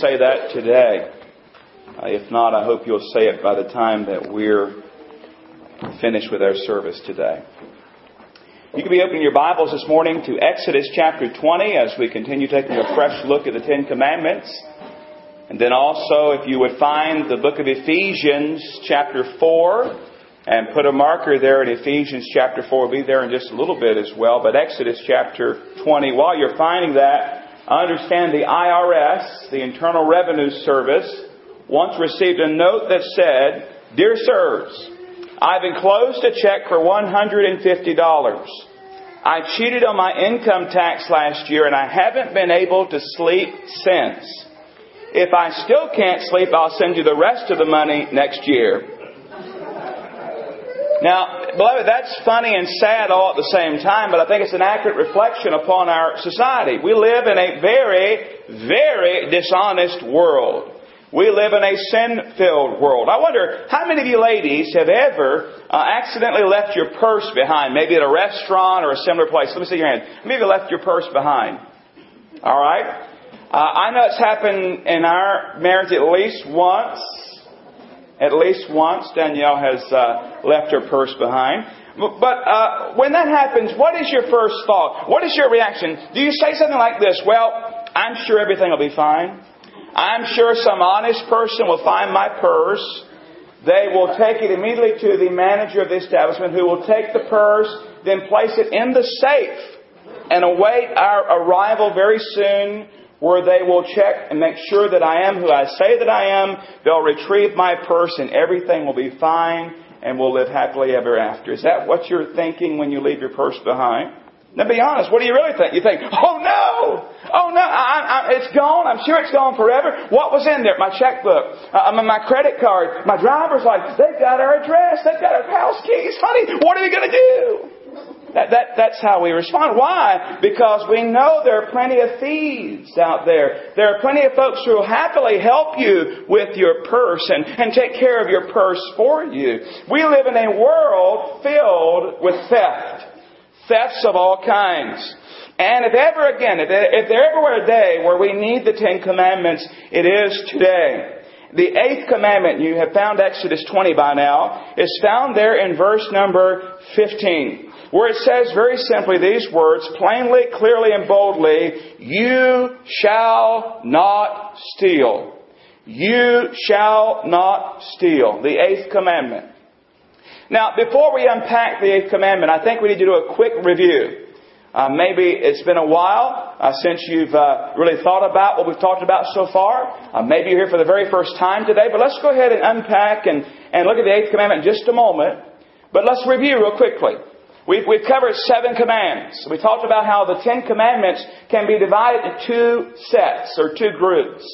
say that today. Uh, if not, I hope you'll say it by the time that we're finished with our service today. You can be opening your Bibles this morning to Exodus chapter 20 as we continue taking a fresh look at the Ten Commandments. And then also, if you would find the book of Ephesians chapter 4 and put a marker there in Ephesians chapter 4. We'll be there in just a little bit as well. But Exodus chapter 20. While you're finding that, I understand the IRS, the Internal Revenue Service, once received a note that said, Dear sirs, I've enclosed a check for $150. I cheated on my income tax last year and I haven't been able to sleep since. If I still can't sleep, I'll send you the rest of the money next year. Now, beloved, that's funny and sad all at the same time, but I think it's an accurate reflection upon our society. We live in a very, very dishonest world. We live in a sin-filled world. I wonder how many of you ladies have ever uh, accidentally left your purse behind, maybe at a restaurant or a similar place. Let me see your hand. Of you left your purse behind? All right. Uh, I know it's happened in our marriage at least once. At least once, Danielle has uh, left her purse behind. But uh, when that happens, what is your first thought? What is your reaction? Do you say something like this? Well, I'm sure everything will be fine. I'm sure some honest person will find my purse. They will take it immediately to the manager of the establishment who will take the purse, then place it in the safe and await our arrival very soon where they will check and make sure that I am who I say that I am. They'll retrieve my purse and everything will be fine and we'll live happily ever after. Is that what you're thinking when you leave your purse behind? Now be honest, what do you really think? You think, oh no! Oh no, I, I, it's gone. I'm sure it's gone forever. What was in there? My checkbook, uh, my credit card, my driver's license. They've got our address. They've got our house keys. Honey, what are we going to do? That, that, that's how we respond. Why? Because we know there are plenty of thieves out there. There are plenty of folks who will happily help you with your purse and, and take care of your purse for you. We live in a world filled with theft. Thefts of all kinds. And if ever again, if, if there ever were a day where we need the Ten Commandments, it is today. The eighth commandment, you have found Exodus 20 by now, is found there in verse number 15 where it says very simply these words, plainly, clearly, and boldly, you shall not steal. You shall not steal. The eighth commandment. Now, before we unpack the eighth commandment, I think we need to do a quick review. Uh, maybe it's been a while uh, since you've uh, really thought about what we've talked about so far. Uh, maybe you're here for the very first time today, but let's go ahead and unpack and, and look at the eighth commandment in just a moment. But let's review real quickly. We've, we've covered seven commands. We talked about how the Ten Commandments can be divided into two sets or two groups.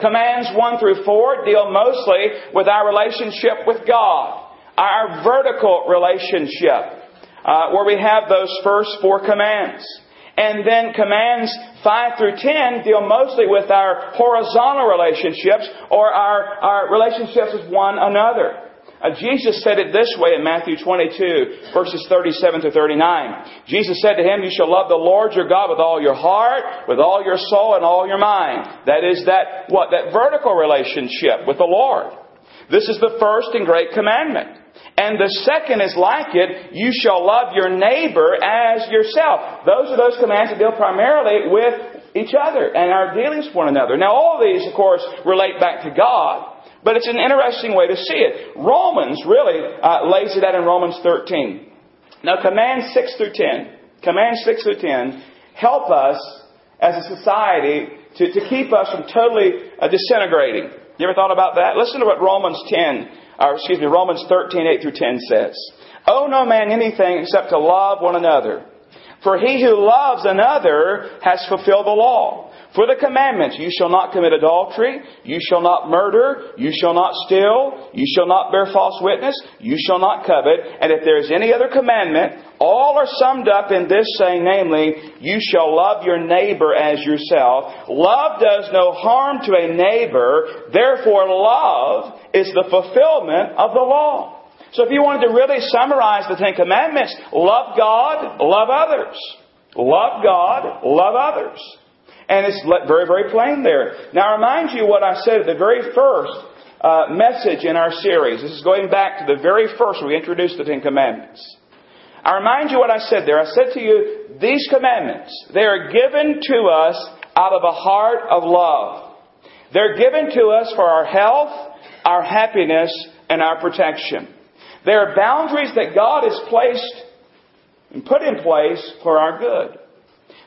Commands 1 through 4 deal mostly with our relationship with God, our vertical relationship, uh, where we have those first four commands. And then commands 5 through 10 deal mostly with our horizontal relationships or our, our relationships with one another. Uh, Jesus said it this way in Matthew 22, verses 37 to 39. Jesus said to him, You shall love the Lord your God with all your heart, with all your soul, and all your mind. That is that, what? That vertical relationship with the Lord. This is the first and great commandment. And the second is like it, you shall love your neighbor as yourself. Those are those commands that deal primarily with each other and our dealings with one another. Now all these, of course, relate back to God. But it's an interesting way to see it. Romans really uh, lays it out in Romans 13. Now, commands 6 through 10, commands 6 through 10 help us as a society to, to keep us from totally uh, disintegrating. You ever thought about that? Listen to what Romans 10, or excuse me, Romans 13, 8 through 10 says. Owe no man anything except to love one another. For he who loves another has fulfilled the law. For the commandments, you shall not commit adultery, you shall not murder, you shall not steal, you shall not bear false witness, you shall not covet, and if there is any other commandment, all are summed up in this saying, namely, you shall love your neighbor as yourself. Love does no harm to a neighbor, therefore love is the fulfillment of the law. So if you wanted to really summarize the Ten Commandments, love God, love others. Love God, love others. And it's very, very plain there. Now I remind you what I said at the very first uh, message in our series. This is going back to the very first we introduced the Ten Commandments. I remind you what I said there. I said to you, these commandments, they are given to us out of a heart of love. They're given to us for our health, our happiness, and our protection. They are boundaries that God has placed and put in place for our good.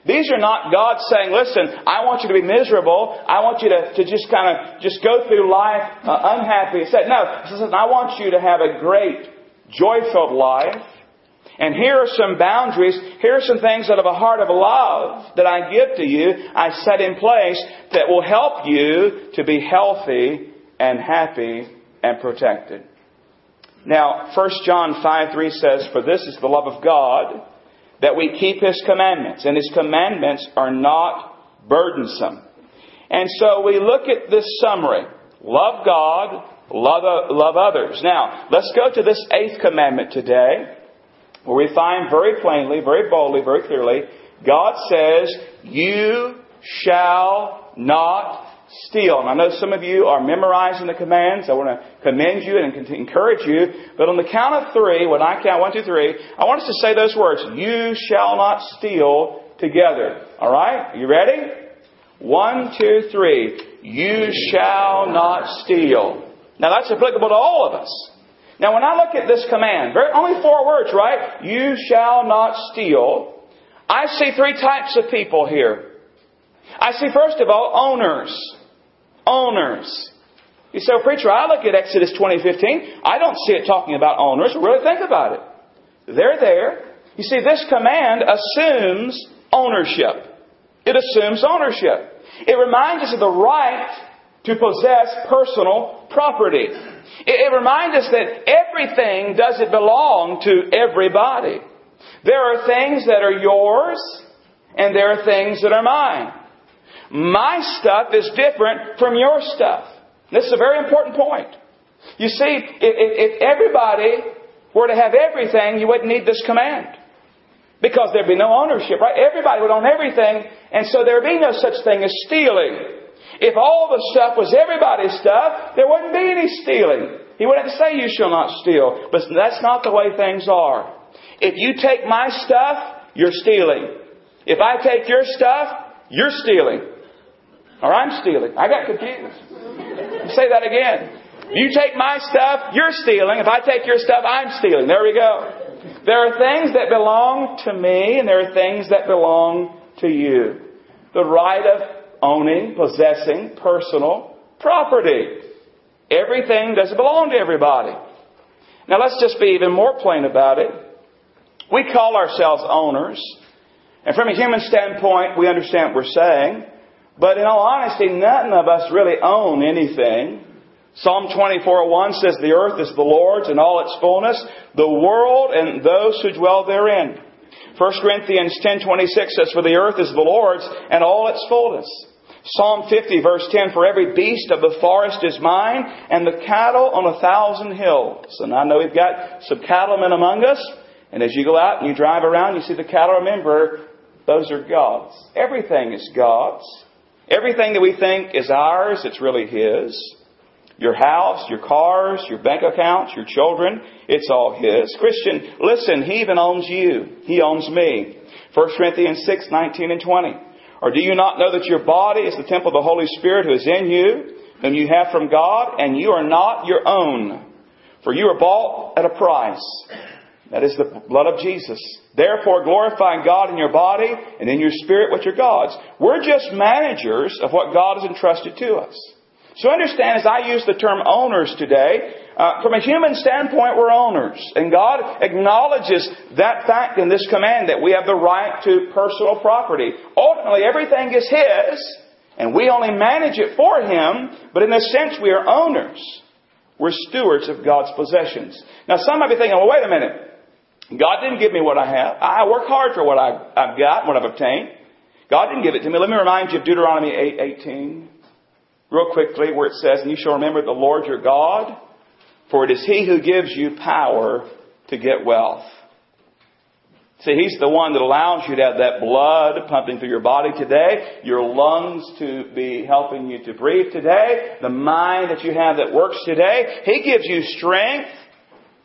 These are not God saying, listen, I want you to be miserable. I want you to, to just kind of just go through life uh, unhappy. Said, no, he says, I want you to have a great, joy-filled life. And here are some boundaries. Here are some things out of a heart of love that I give to you, I set in place that will help you to be healthy and happy and protected. Now, 1 John 5 3 says, For this is the love of God that we keep His commandments, and His commandments are not burdensome. And so we look at this summary. Love God, love, love others. Now, let's go to this eighth commandment today, where we find very plainly, very boldly, very clearly, God says, You shall not steal. And I know some of you are memorizing the commands. I want to commend you and encourage you. But on the count of three, when I count one, two, three, I want us to say those words. You shall not steal together. All right? Are You ready? One, two, three. You shall not steal. Now that's applicable to all of us. Now when I look at this command, very, only four words, right? You shall not steal. I see three types of people here. I see first of all owners owners. You say, well, preacher, I look at Exodus 20:15. I don't see it talking about owners. Really think about it. They're there. You see, this command assumes ownership. It assumes ownership. It reminds us of the right to possess personal property. It, it reminds us that everything doesn't belong to everybody. There are things that are yours, and there are things that are mine. My stuff is different from your stuff. This is a very important point. You see, if, if everybody were to have everything, you wouldn't need this command. Because there'd be no ownership, right? Everybody would own everything, and so there'd be no such thing as stealing. If all the stuff was everybody's stuff, there wouldn't be any stealing. He would have to say, You shall not steal. But that's not the way things are. If you take my stuff, you're stealing. If I take your stuff, you're stealing. Or I'm stealing. I got confused. Say that again. You take my stuff, you're stealing. If I take your stuff, I'm stealing. There we go. There are things that belong to me, and there are things that belong to you. The right of owning, possessing personal property. Everything doesn't belong to everybody. Now let's just be even more plain about it. We call ourselves owners. And from a human standpoint, we understand what we're saying. But in all honesty, none of us really own anything. Psalm 24:1 says, "The earth is the Lord's and all its fullness, the world and those who dwell therein." 1 Corinthians 10:26 says, "For the earth is the Lord's and all its fullness." Psalm 50 verse 10, "For every beast of the forest is mine, and the cattle on a thousand hills." And I know we've got some cattlemen among us, and as you go out and you drive around, you see the cattle. Remember, those are God's. Everything is God's. Everything that we think is ours, it's really His. Your house, your cars, your bank accounts, your children, it's all His. Christian, listen, He even owns you. He owns me. 1 Corinthians 6, 19 and 20. Or do you not know that your body is the temple of the Holy Spirit who is in you, whom you have from God, and you are not your own? For you are bought at a price. That is the blood of Jesus. Therefore, glorifying God in your body and in your spirit, which are God's. We're just managers of what God has entrusted to us. So understand, as I use the term owners today, uh, from a human standpoint, we're owners. And God acknowledges that fact in this command that we have the right to personal property. Ultimately, everything is His, and we only manage it for Him, but in a sense, we are owners. We're stewards of God's possessions. Now, some might be thinking, well, wait a minute. God didn't give me what I have. I work hard for what I've, got, what I've obtained. God didn't give it to me. Let me remind you of Deuteronomy 8, 18. Real quickly, where it says, And you shall remember the Lord your God, for it is He who gives you power to get wealth. See, He's the one that allows you to have that blood pumping through your body today, your lungs to be helping you to breathe today, the mind that you have that works today. He gives you strength.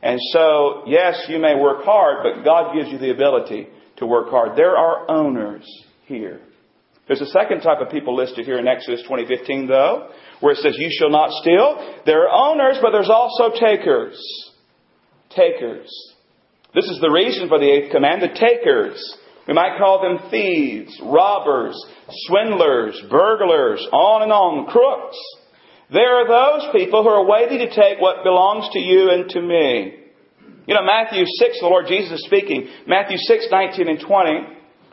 And so, yes, you may work hard, but God gives you the ability to work hard. There are owners here. There's a second type of people listed here in Exodus 20:15 though, where it says you shall not steal. There are owners, but there's also takers. Takers. This is the reason for the eighth command, the takers. We might call them thieves, robbers, swindlers, burglars, on and on, crooks. There are those people who are waiting to take what belongs to you and to me. You know, Matthew 6, the Lord Jesus is speaking. Matthew 6, 19 and 20.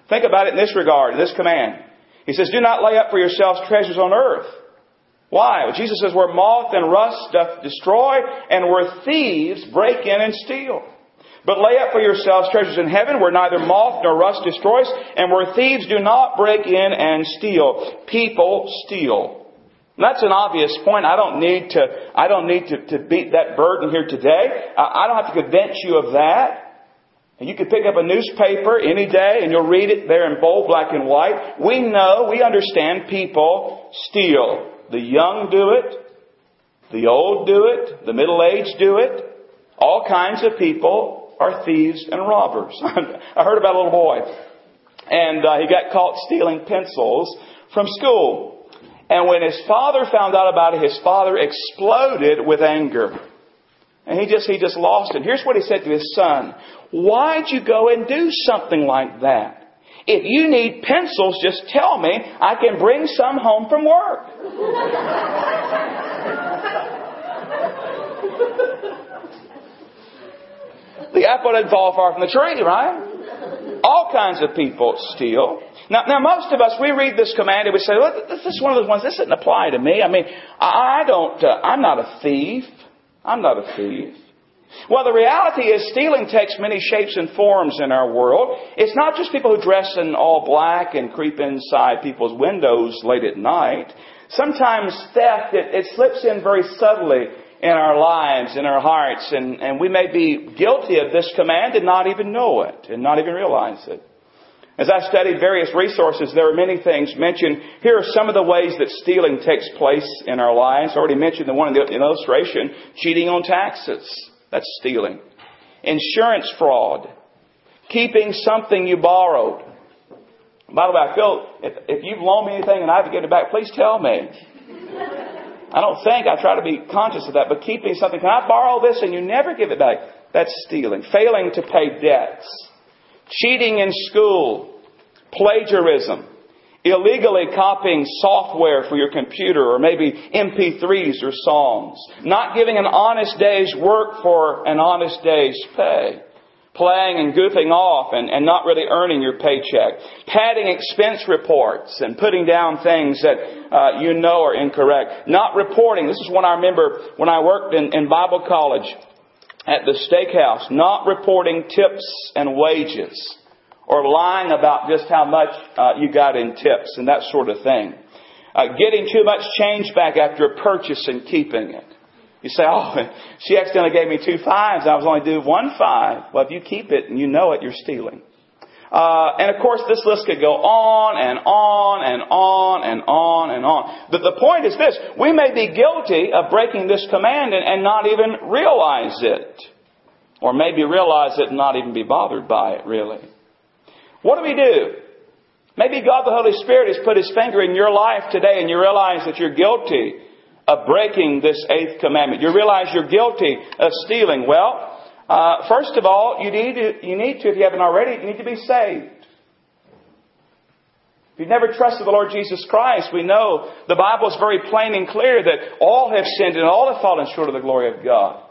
Think about it in this regard, this command. He says, Do not lay up for yourselves treasures on earth. Why? Well, Jesus says, Where moth and rust doth destroy, and where thieves break in and steal. But lay up for yourselves treasures in heaven where neither moth nor rust destroys and where thieves do not break in and steal. People steal. That's an obvious point. I don't need to, I don't need to, to beat that burden here today. I don't have to convince you of that. And you can pick up a newspaper any day and you'll read it there in bold black and white. We know, we understand people steal. The young do it. The old do it. The middle aged do it. All kinds of people are thieves and robbers. I heard about a little boy, and uh, he got caught stealing pencils from school. And when his father found out about it, his father exploded with anger. And he just, he just lost it. Here's what he said to his son. Why'd you go and do something like that? If you need pencils, just tell me. I can bring some home from work. The apple didn't fall far from the tree, right? All kinds of people steal. Now, now most of us, we read this command and we say, well, this is one of those ones, this doesn't apply to me. I mean, I don't, uh, I'm not a thief. I'm not a thief. Well, the reality is stealing takes many shapes and forms in our world. It's not just people who dress in all black and creep inside people's windows late at night. Sometimes theft, it, it slips in very subtly in our lives, in our hearts, and, and we may be guilty of this command and not even know it, and not even realize it. As I studied various resources, there are many things mentioned. Here are some of the ways that stealing takes place in our lives. I already mentioned the one in the illustration, cheating on taxes. That's stealing. Insurance fraud. Keeping something you borrowed. By the way, I feel if, if you've loaned me anything and I have to get it back, please tell me. I don't think I try to be conscious of that, but keeping something, can I borrow this and you never give it back? That's stealing. Failing to pay debts. Cheating in school. Plagiarism. Illegally copying software for your computer or maybe MP3s or songs. Not giving an honest day's work for an honest day's pay playing and goofing off and, and not really earning your paycheck, padding expense reports and putting down things that uh, you know are incorrect, not reporting. This is one I remember when I worked in, in Bible college at the steakhouse, not reporting tips and wages or lying about just how much uh, you got in tips and that sort of thing. Uh, getting too much change back after a purchase and keeping it. You say, oh, she accidentally gave me two fives. I was only due one five. Well, if you keep it and you know it, you're stealing. Uh, and of course, this list could go on and on and on and on and on. But the point is this: we may be guilty of breaking this command and, and not even realize it, or maybe realize it and not even be bothered by it. Really, what do we do? Maybe God the Holy Spirit has put His finger in your life today, and you realize that you're guilty of breaking this eighth commandment. You realize you're guilty of stealing. Well, uh, first of all, you need, to, you need to, if you haven't already, you need to be saved. If you've never trusted the Lord Jesus Christ, we know the Bible is very plain and clear that all have sinned and all have fallen short of the glory of God.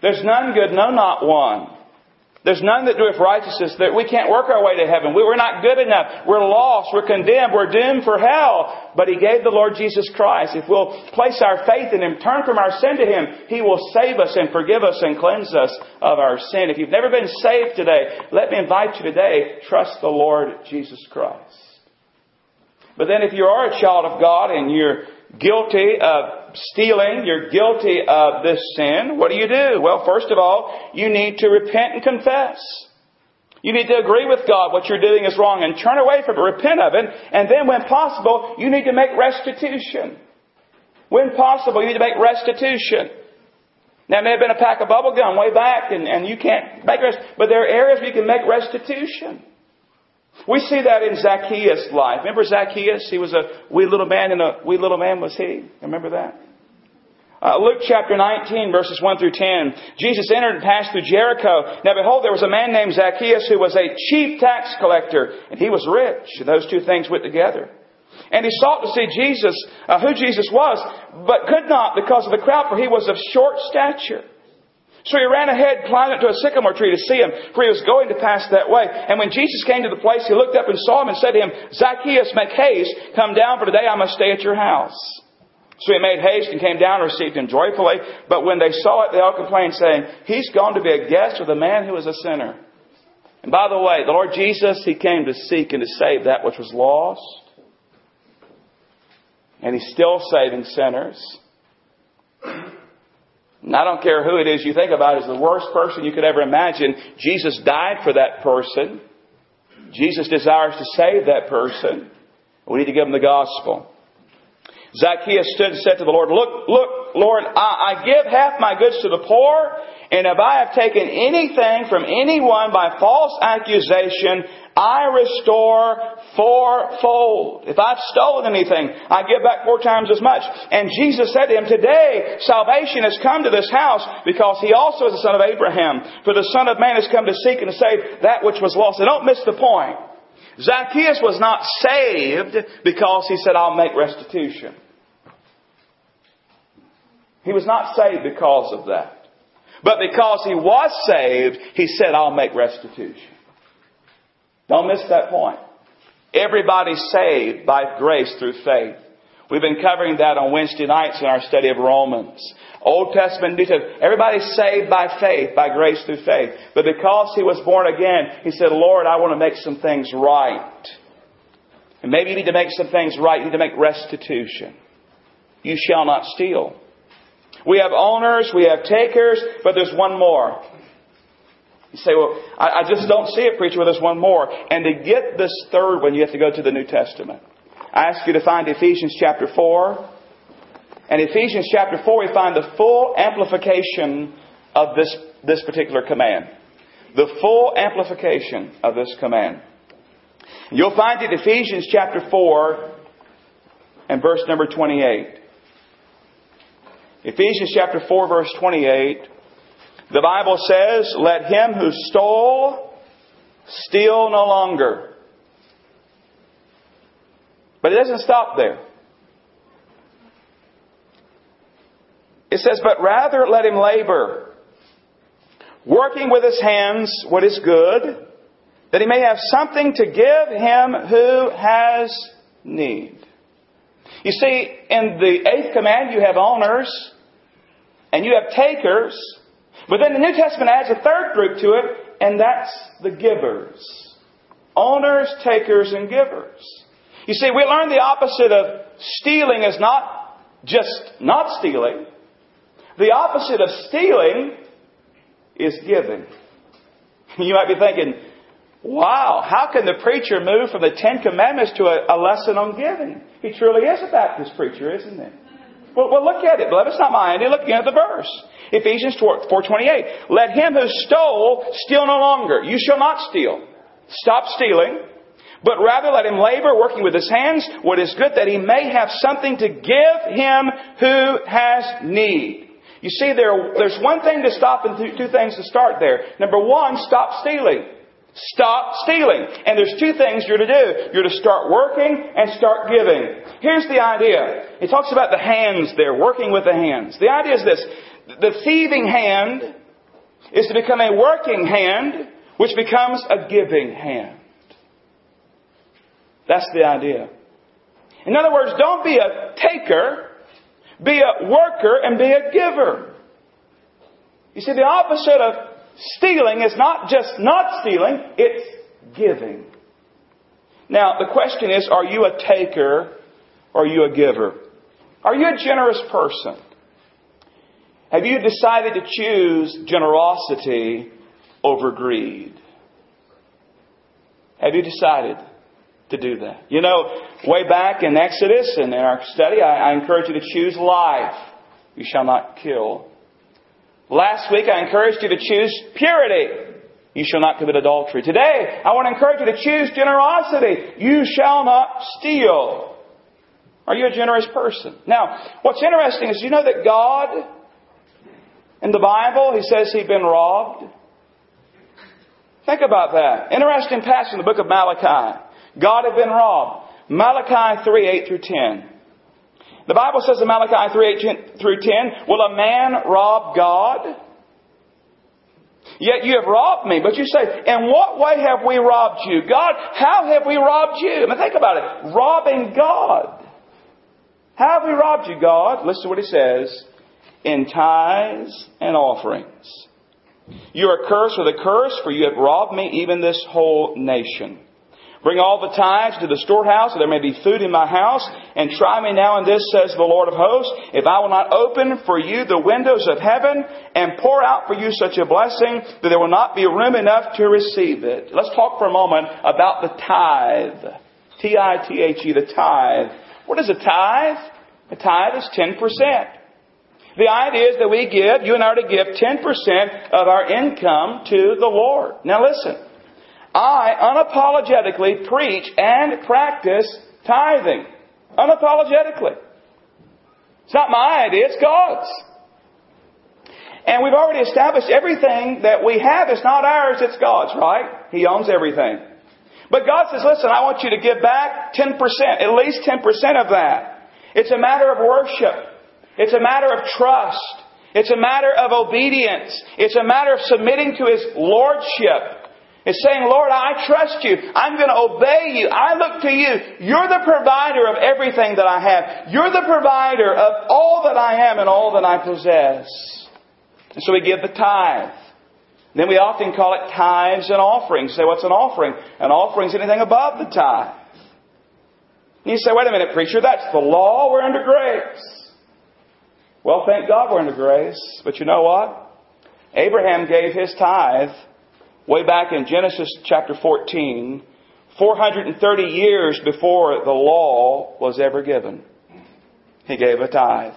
There's none good, no, not one. There's none that doeth righteousness. That we can't work our way to heaven. We, we're not good enough. We're lost. We're condemned. We're doomed for hell. But He gave the Lord Jesus Christ. If we'll place our faith in Him, turn from our sin to Him, He will save us and forgive us and cleanse us of our sin. If you've never been saved today, let me invite you today, trust the Lord Jesus Christ. But then if you are a child of God and you're guilty of stealing, you're guilty of this sin, what do you do? Well, first of all, you need to repent and confess. You need to agree with God what you're doing is wrong and turn away from it, repent of it, and then when possible, you need to make restitution. When possible, you need to make restitution. Now, it may have been a pack of bubble gum way back, and, and you can't make rest, but there are areas where you can make restitution. We see that in Zacchaeus' life. Remember Zacchaeus? He was a wee little man, and a wee little man was he. Remember that? Uh, Luke chapter 19 verses 1 through 10. Jesus entered and passed through Jericho. Now behold, there was a man named Zacchaeus who was a chief tax collector, and he was rich. Those two things went together. And he sought to see Jesus, uh, who Jesus was, but could not because of the crowd, for he was of short stature. So he ran ahead, climbed up to a sycamore tree to see him, for he was going to pass that way. And when Jesus came to the place, he looked up and saw him and said to him, Zacchaeus, make haste, come down, for today I must stay at your house. So he made haste and came down and received him joyfully. But when they saw it, they all complained, saying, He's gone to be a guest with a man who is a sinner. And by the way, the Lord Jesus, He came to seek and to save that which was lost. And He's still saving sinners. And I don't care who it is you think about as the worst person you could ever imagine. Jesus died for that person. Jesus desires to save that person. We need to give them the gospel. Zacchaeus stood and said to the Lord, Look, look, Lord, I, I give half my goods to the poor, and if I have taken anything from anyone by false accusation, I restore fourfold. If I've stolen anything, I give back four times as much. And Jesus said to him, Today salvation has come to this house because he also is the son of Abraham. For the Son of Man has come to seek and to save that which was lost. And don't miss the point. Zacchaeus was not saved because he said, I'll make restitution. He was not saved because of that. But because he was saved, he said, I'll make restitution. Don't miss that point. Everybody's saved by grace through faith. We've been covering that on Wednesday nights in our study of Romans. Old Testament, New Testament. Everybody's saved by faith, by grace through faith. But because he was born again, he said, Lord, I want to make some things right. And maybe you need to make some things right. You need to make restitution. You shall not steal. We have owners, we have takers, but there's one more. You say, well, I, I just don't see it, preacher, there's one more. And to get this third one, you have to go to the New Testament. I ask you to find Ephesians chapter 4. And Ephesians chapter 4, we find the full amplification of this, this particular command. The full amplification of this command. You'll find it in Ephesians chapter 4 and verse number 28. Ephesians chapter 4 verse 28. The Bible says, Let him who stole steal no longer. But it doesn't stop there. It says, but rather let him labor, working with his hands what is good, that he may have something to give him who has need. You see, in the eighth command, you have owners and you have takers, but then the New Testament adds a third group to it, and that's the givers. Owners, takers, and givers. You see, we learn the opposite of stealing is not just not stealing. The opposite of stealing is giving. You might be thinking, wow, how can the preacher move from the Ten Commandments to a, a lesson on giving? He truly is a Baptist preacher, isn't he? Well, well, look at it, beloved. It's not my idea. Look at the verse. Ephesians 4.28. Let him who stole steal no longer. You shall not steal. Stop stealing. But rather let him labor, working with his hands, what is good, that he may have something to give him who has need. You see, there, there's one thing to stop and two things to start there. Number one, stop stealing. Stop stealing. And there's two things you're to do. You're to start working and start giving. Here's the idea. It talks about the hands there, working with the hands. The idea is this. The thieving hand is to become a working hand, which becomes a giving hand. That's the idea. In other words, don't be a taker, be a worker and be a giver. You see, the opposite of stealing is not just not stealing, it's giving. Now, the question is, are you a taker or are you a giver? Are you a generous person? Have you decided to choose generosity over greed? Have you decided to do that? You know, way back in Exodus and in our study, I, I encourage you to choose life. You shall not kill. Last week, I encouraged you to choose purity. You shall not commit adultery. Today, I want to encourage you to choose generosity. You shall not steal. Are you a generous person? Now, what's interesting is you know that God, in the Bible, He says He'd been robbed. Think about that. Interesting passage in the book of Malachi. God had been robbed. Malachi 3, 8 through 10. The Bible says in Malachi 3, 8 through 10, Will a man rob God? Yet you have robbed me. But you say, in what way have we robbed you? God, how have we robbed you? I mean, think about it. Robbing God. How have we robbed you, God? Listen to what he says. In tithes and offerings. You are cursed with a curse, for you have robbed me, even this whole nation. Bring all the tithes to the storehouse, that there may be food in my house, and try me now in this, says the Lord of hosts, if I will not open for you the windows of heaven and pour out for you such a blessing that there will not be room enough to receive it. Let's talk for a moment about the tithe. T-I-T-H-E, the tithe. What is a tithe? A tithe is 10%. The idea is that we give, you and I are to give 10% of our income to the Lord. Now listen. I unapologetically preach and practice tithing. Unapologetically. It's not my idea, it's God's. And we've already established everything that we have is not ours, it's God's, right? He owns everything. But God says, listen, I want you to give back 10%, at least 10% of that. It's a matter of worship. It's a matter of trust. It's a matter of obedience. It's a matter of submitting to His Lordship. It's saying, Lord, I trust you. I'm going to obey you. I look to you. You're the provider of everything that I have. You're the provider of all that I am and all that I possess. And so we give the tithe. Then we often call it tithes and offerings. Say, what's an offering? An offering is anything above the tithe. And you say, wait a minute, preacher, that's the law. We're under grace. Well, thank God we're under grace. But you know what? Abraham gave his tithe way back in Genesis chapter 14, 430 years before the law was ever given. He gave a tithe.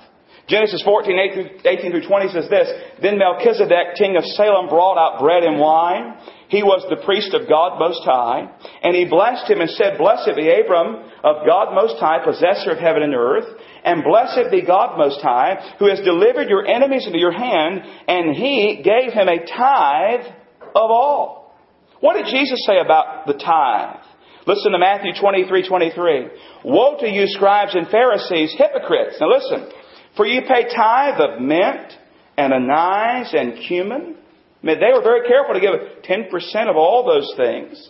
Genesis 14, 18 through 20 says this, Then Melchizedek, king of Salem, brought out bread and wine. He was the priest of God Most High. And he blessed him and said, Blessed be Abram of God Most High, possessor of heaven and earth. And blessed be God Most High, who has delivered your enemies into your hand. And he gave him a tithe of all. What did Jesus say about the tithe? Listen to Matthew 23, 23. Woe to you scribes and Pharisees, hypocrites. Now listen. For you pay tithe of mint and anise and cumin. I mean, they were very careful to give 10% of all those things.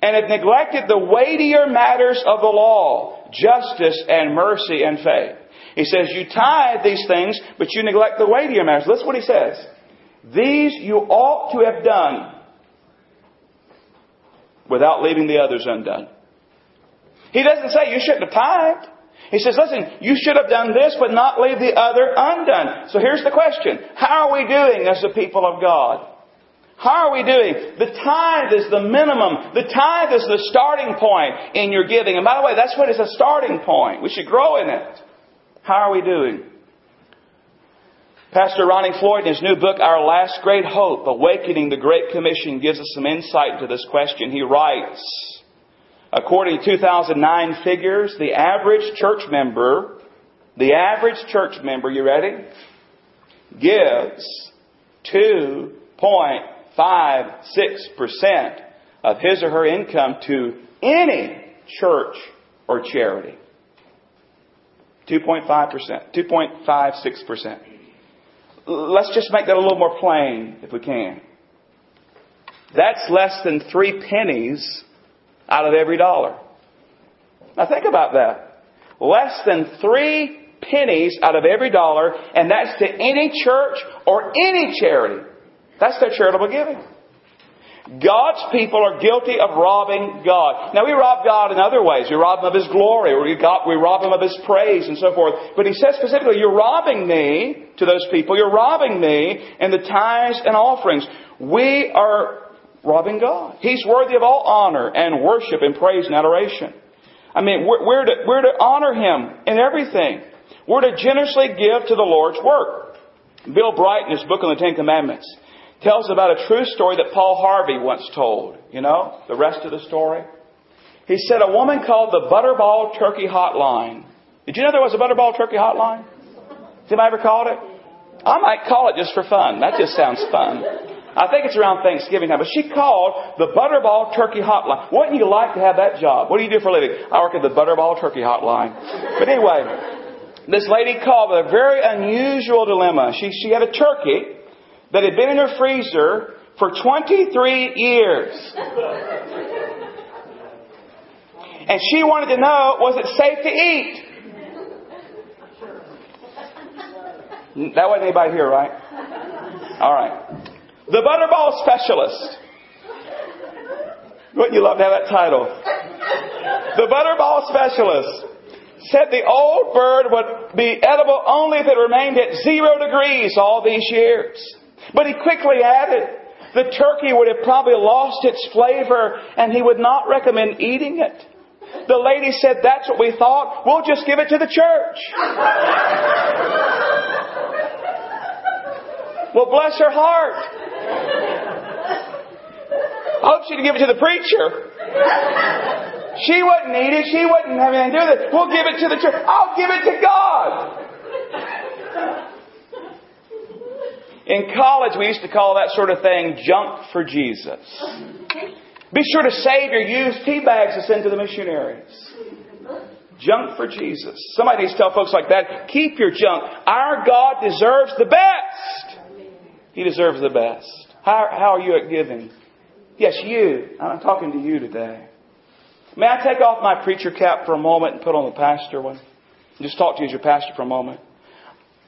And have neglected the weightier matters of the law, justice and mercy and faith. He says, you tithe these things, but you neglect the weightier matters. Listen what he says. These you ought to have done without leaving the others undone. He doesn't say you shouldn't have tithed. He says, listen, you should have done this, but not leave the other undone. So here's the question. How are we doing as the people of God? How are we doing? The tithe is the minimum. The tithe is the starting point in your giving. And by the way, that's what is a starting point. We should grow in it. How are we doing? Pastor Ronnie Floyd, in his new book, Our Last Great Hope, Awakening the Great Commission, gives us some insight into this question. He writes, according to 2009 figures, the average church member, the average church member, you ready? Gives 2.56% of his or her income to any church or charity. 2.5%, 2.56%. Let's just make that a little more plain if we can. That's less than three pennies out of every dollar. Now think about that. Less than three pennies out of every dollar, and that's to any church or any charity. That's their charitable giving. God's people are guilty of robbing God. Now we rob God in other ways. We rob Him of His glory, or we, got, we rob Him of His praise and so forth. But He says specifically, you're robbing me to those people. You're robbing me in the tithes and offerings. We are robbing God. He's worthy of all honor and worship and praise and adoration. I mean, we're, we're, to, we're to honor Him in everything. We're to generously give to the Lord's work. Bill Bright, in his book on the Ten Commandments, tells about a true story that Paul Harvey once told. You know, the rest of the story? He said a woman called the Butterball Turkey Hotline. Did you know there was a Butterball Turkey Hotline? Has anybody ever called it? I might call it just for fun. That just sounds fun. I think it's around Thanksgiving time. But she called the Butterball Turkey Hotline. Wouldn't you like to have that job? What do you do for a living? I work at the Butterball Turkey Hotline. But anyway, this lady called with a very unusual dilemma. She, she had a turkey that had been in her freezer for 23 years. And she wanted to know, was it safe to eat? That wasn't anybody here, right? All right. The Butterball Specialist. Wouldn't you love to have that title? The Butterball Specialist said the old bird would be edible only if it remained at zero degrees all these years. But he quickly added, the turkey would have probably lost its flavor and he would not recommend eating it. The lady said, that's what we thought. We'll just give it to the church. well, bless her heart. I hope she'd give it to the preacher. She wouldn't eat it. She wouldn't have anything to do with it. We'll give it to the church. I'll give it to God. In college, we used to call that sort of thing junk for Jesus. Be sure to save your used tea bags to send to the missionaries. Junk for Jesus. Somebody needs to tell folks like that, keep your junk. Our God deserves the best. He deserves the best. How, how are you at giving? Yes, you. I'm talking to you today. May I take off my preacher cap for a moment and put on the pastor one? Just talk to you as your pastor for a moment.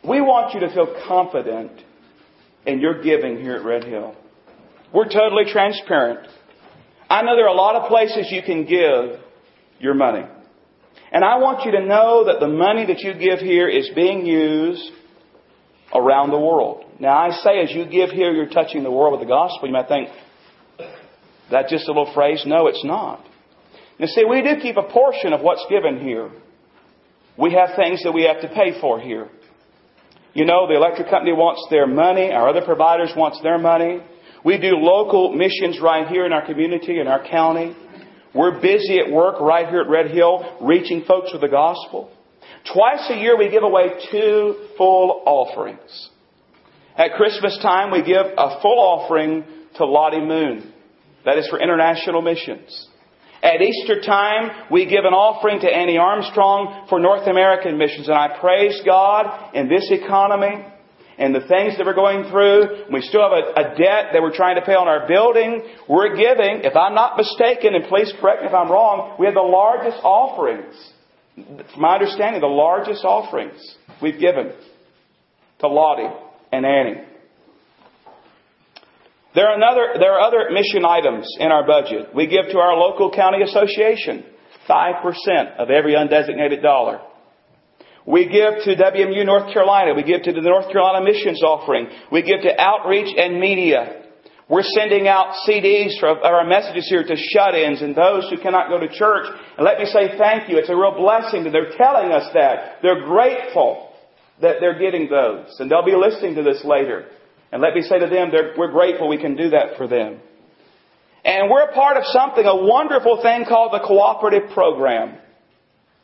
We want you to feel confident in your giving here at Red Hill. We're totally transparent. I know there are a lot of places you can give your money. And I want you to know that the money that you give here is being used around the world. Now I say as you give here, you're touching the world with the gospel. You might think, that's just a little phrase? No, it's not. Now see, we do keep a portion of what's given here. We have things that we have to pay for here. You know, the electric company wants their money. Our other providers wants their money. We do local missions right here in our community, in our county. We're busy at work right here at Red Hill, reaching folks with the gospel. Twice a year we give away two full offerings. At Christmas time we give a full offering to Lottie Moon. That is for international missions. At Easter time, we give an offering to Annie Armstrong for North American missions. And I praise God in this economy and the things that we're going through. We still have a, a, debt that we're trying to pay on our building. We're giving, if I'm not mistaken, and please correct me if I'm wrong, we have the largest offerings. From my understanding, the largest offerings we've given to Lottie and Annie. There are, another, there are other mission items in our budget. We give to our local county association 5% of every undesignated dollar. We give to WMU North Carolina. We give to the North Carolina Missions Offering. We give to outreach and media. We're sending out CDs of our messages here to shut-ins and those who cannot go to church. And let me say thank you. It's a real blessing that they're telling us that. They're grateful that they're getting those. And they'll be listening to this later. And let me say to them, we're grateful we can do that for them. And we're a part of something, a wonderful thing called the cooperative program.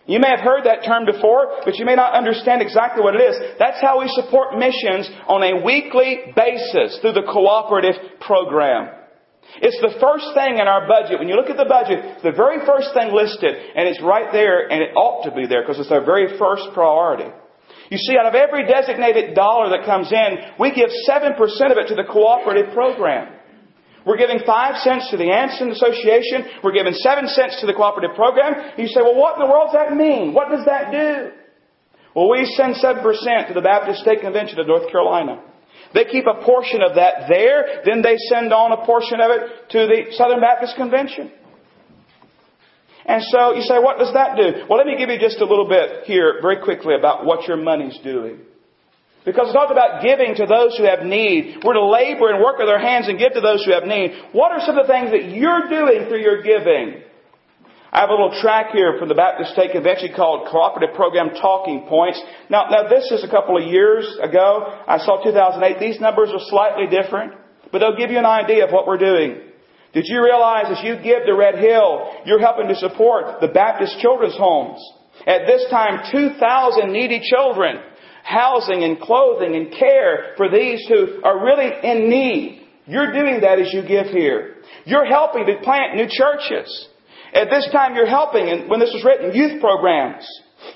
You may have heard that term before, but you may not understand exactly what it is. That's how we support missions on a weekly basis through the cooperative program. It's the first thing in our budget. When you look at the budget, the very first thing listed, and it's right there, and it ought to be there because it's our very first priority. You see, out of every designated dollar that comes in, we give 7% of it to the cooperative program. We're giving 5 cents to the Anson Association. We're giving 7 cents to the cooperative program. You say, well, what in the world does that mean? What does that do? Well, we send 7% to the Baptist State Convention of North Carolina. They keep a portion of that there, then they send on a portion of it to the Southern Baptist Convention. And so you say, what does that do? Well, let me give you just a little bit here very quickly about what your money's doing. Because it talks about giving to those who have need. We're to labor and work with our hands and give to those who have need. What are some of the things that you're doing through your giving? I have a little track here from the Baptist State Convention called Cooperative Program Talking Points. Now, now this is a couple of years ago. I saw 2008. These numbers are slightly different, but they'll give you an idea of what we're doing. Did you realize as you give to Red Hill, you're helping to support the Baptist Children's Homes? At this time, 2,000 needy children housing and clothing and care for these who are really in need. You're doing that as you give here. You're helping to plant new churches. At this time, you're helping, and when this was written, youth programs.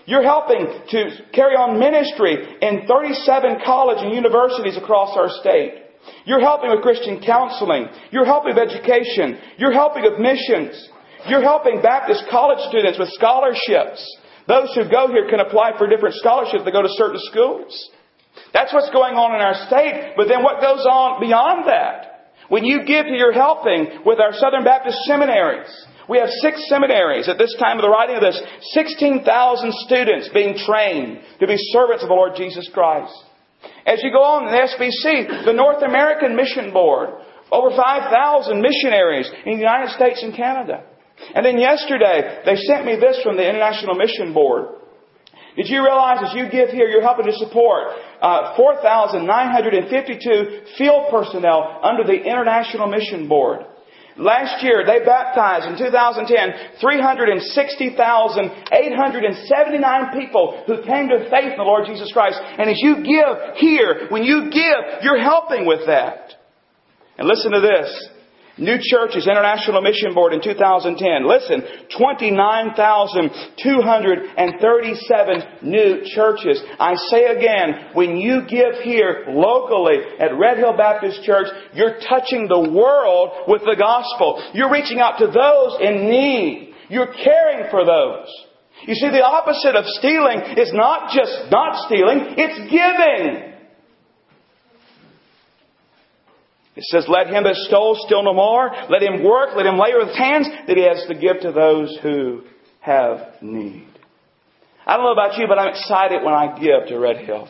You're helping to carry on ministry in 37 college and universities across our state. You're helping with Christian counseling. You're helping with education. You're helping with missions. You're helping Baptist college students with scholarships. Those who go here can apply for different scholarships to go to certain schools. That's what's going on in our state. But then what goes on beyond that? When you give to your helping with our Southern Baptist seminaries, we have six seminaries at this time of the writing of this, 16,000 students being trained to be servants of the Lord Jesus Christ. As you go on in the SBC, the North American Mission Board, over 5,000 missionaries in the United States and Canada. And then yesterday, they sent me this from the International Mission Board. Did you realize as you give here, you're helping to support uh, 4,952 field personnel under the International Mission Board? Last year, they baptized in 2010 360,879 people who came to faith in the Lord Jesus Christ. And as you give here, when you give, you're helping with that. And listen to this. New Churches International Mission Board in 2010. Listen, 29,237 new churches. I say again, when you give here locally at Red Hill Baptist Church, you're touching the world with the gospel. You're reaching out to those in need. You're caring for those. You see, the opposite of stealing is not just not stealing, it's giving. It says, let him that stole steal no more. Let him work. Let him labor with his hands that he has to give to those who have need. I don't know about you, but I'm excited when I give to Red Hill.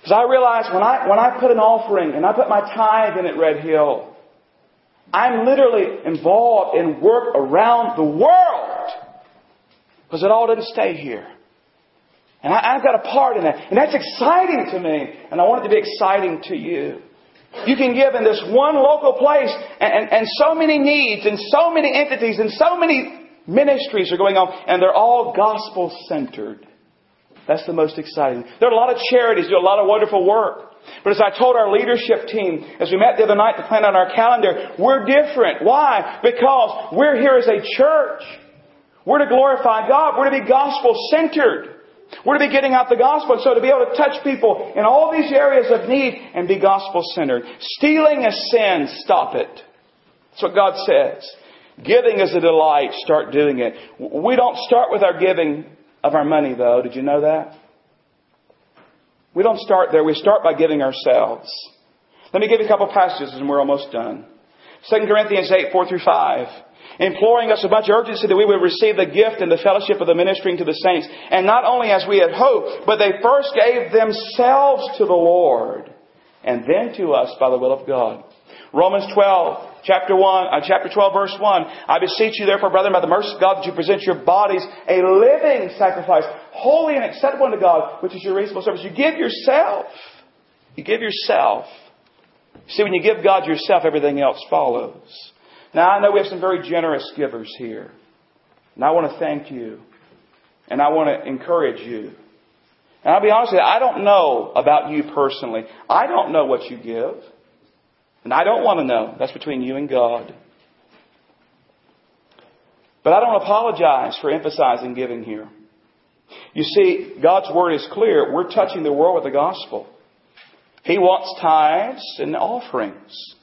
Because I realize when I, when I put an offering and I put my tithe in at Red Hill, I'm literally involved in work around the world. Because it all doesn't stay here. And I, have got a part in that. And that's exciting to me. And I want it to be exciting to you. You can give in this one local place, and, and, and so many needs, and so many entities, and so many ministries are going on, and they're all gospel centered. That's the most exciting. There are a lot of charities do a lot of wonderful work. But as I told our leadership team, as we met the other night to plan on our calendar, we're different. Why? Because we're here as a church. We're to glorify God. We're to be gospel centered. We're to be getting out the gospel. And so to be able to touch people in all these areas of need and be gospel centered. Stealing is sin. Stop it. That's what God says. Giving is a delight. Start doing it. We don't start with our giving of our money though. Did you know that? We don't start there. We start by giving ourselves. Let me give you a couple passages and we're almost done. 2 Corinthians 8, 4 through 5 imploring us with much urgency that we would receive the gift and the fellowship of the ministering to the saints. And not only as we had hoped, but they first gave themselves to the Lord and then to us by the will of God. Romans 12, chapter 1, uh, chapter 12, verse 1. I beseech you therefore, brethren, by the mercy of God, that you present your bodies a living sacrifice, holy and acceptable unto God, which is your reasonable service. You give yourself. You give yourself. See, when you give God yourself, everything else follows. Now, I know we have some very generous givers here. And I want to thank you. And I want to encourage you. And I'll be honest with you, I don't know about you personally. I don't know what you give. And I don't want to know. That's between you and God. But I don't apologize for emphasizing giving here. You see, God's Word is clear. We're touching the world with the gospel. He wants tithes and offerings.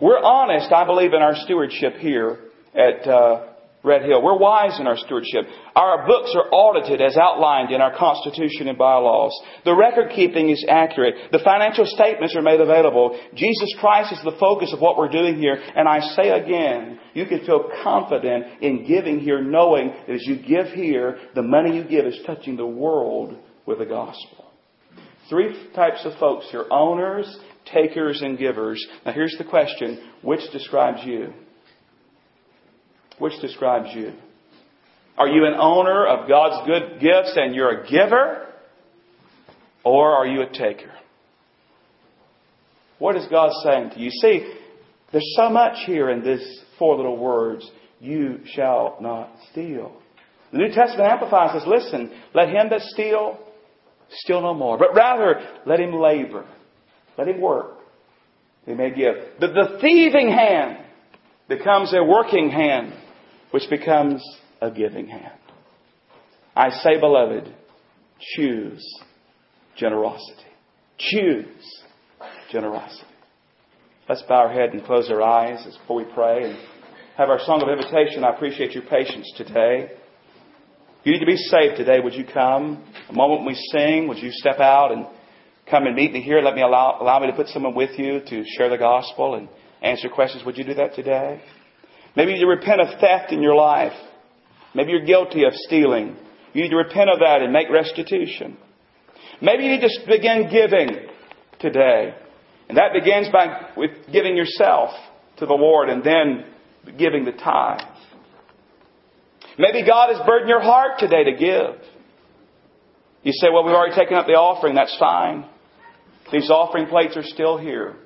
We're honest, I believe, in our stewardship here at uh, Red Hill. We're wise in our stewardship. Our books are audited as outlined in our Constitution and bylaws. The record keeping is accurate. The financial statements are made available. Jesus Christ is the focus of what we're doing here. And I say again, you can feel confident in giving here knowing that as you give here, the money you give is touching the world with the gospel. Three types of folks here owners, takers, and givers. Now here's the question which describes you? Which describes you? Are you an owner of God's good gifts and you're a giver? Or are you a taker? What is God saying to you? See, there's so much here in these four little words. You shall not steal. The New Testament amplifies this. Listen, let him that steal, steal no more. But rather, let him labor. Let him work. He may give. The, the thieving hand becomes a working hand, which becomes a giving hand. I say, beloved, choose generosity. Choose generosity. Let's bow our head and close our eyes before we pray and have our song of invitation. I appreciate your patience today. If you need to be saved today, would you come? A moment we sing, would you step out and come and meet me here? Let me allow, allow me to put someone with you to share the gospel and answer questions. Would you do that today? Maybe you repent of theft in your life. Maybe you're guilty of stealing. You need to repent of that and make restitution. Maybe you need to begin giving today. And that begins by with giving yourself to the Lord and then giving the tithe. Maybe God has burdened your heart today to give. You say, well, we've already taken up the offering. That's fine. These offering plates are still here.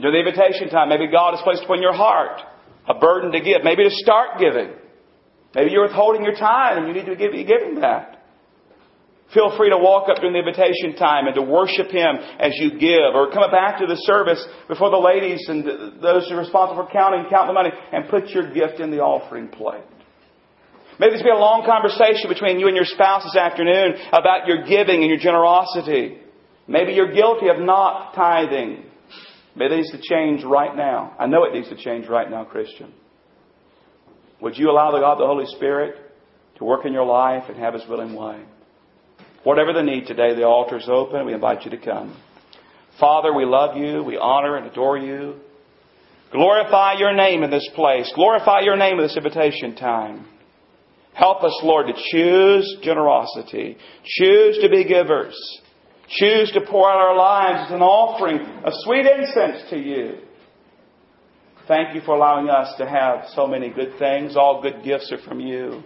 During the invitation time, maybe God has placed upon your heart a burden to give. Maybe to start giving. Maybe you're withholding your time and you need to give, be giving that. Feel free to walk up during the invitation time and to worship Him as you give, or come back to the service before the ladies and those who are responsible for counting, count the money, and put your gift in the offering plate. Maybe there's been a long conversation between you and your spouse this afternoon about your giving and your generosity. Maybe you're guilty of not tithing. Maybe it needs to change right now. I know it needs to change right now, Christian. Would you allow the God, the Holy Spirit, to work in your life and have His willing way? Whatever the need today, the altar is open. We invite you to come. Father, we love you. We honor and adore you. Glorify your name in this place. Glorify your name in this invitation time. Help us, Lord, to choose generosity. Choose to be givers. Choose to pour out our lives as an offering of sweet incense to you. Thank you for allowing us to have so many good things. All good gifts are from you.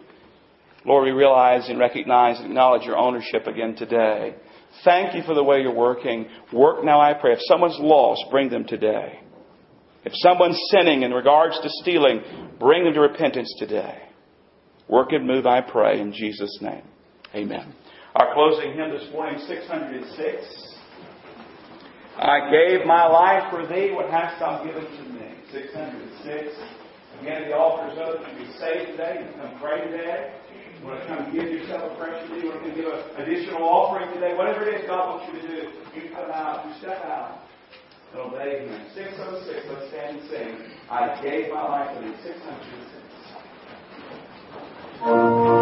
Lord, we realize and recognize and acknowledge your ownership again today. Thank you for the way you're working. Work now, I pray. If someone's lost, bring them today. If someone's sinning in regards to stealing, bring them to repentance today. Work and move, I pray, in Jesus' name. Amen. Our closing hymn this morning, 606. I gave my life for thee, what hast thou given to me? 606. Again, the altar is open. You be saved today. You come pray today. You want to come give yourself a fresh today. You want to give an additional offering today. Whatever it is God wants you to do, you come out, you step out, and obey Him. 606. Let's stand and sing. I gave my life for thee. 606.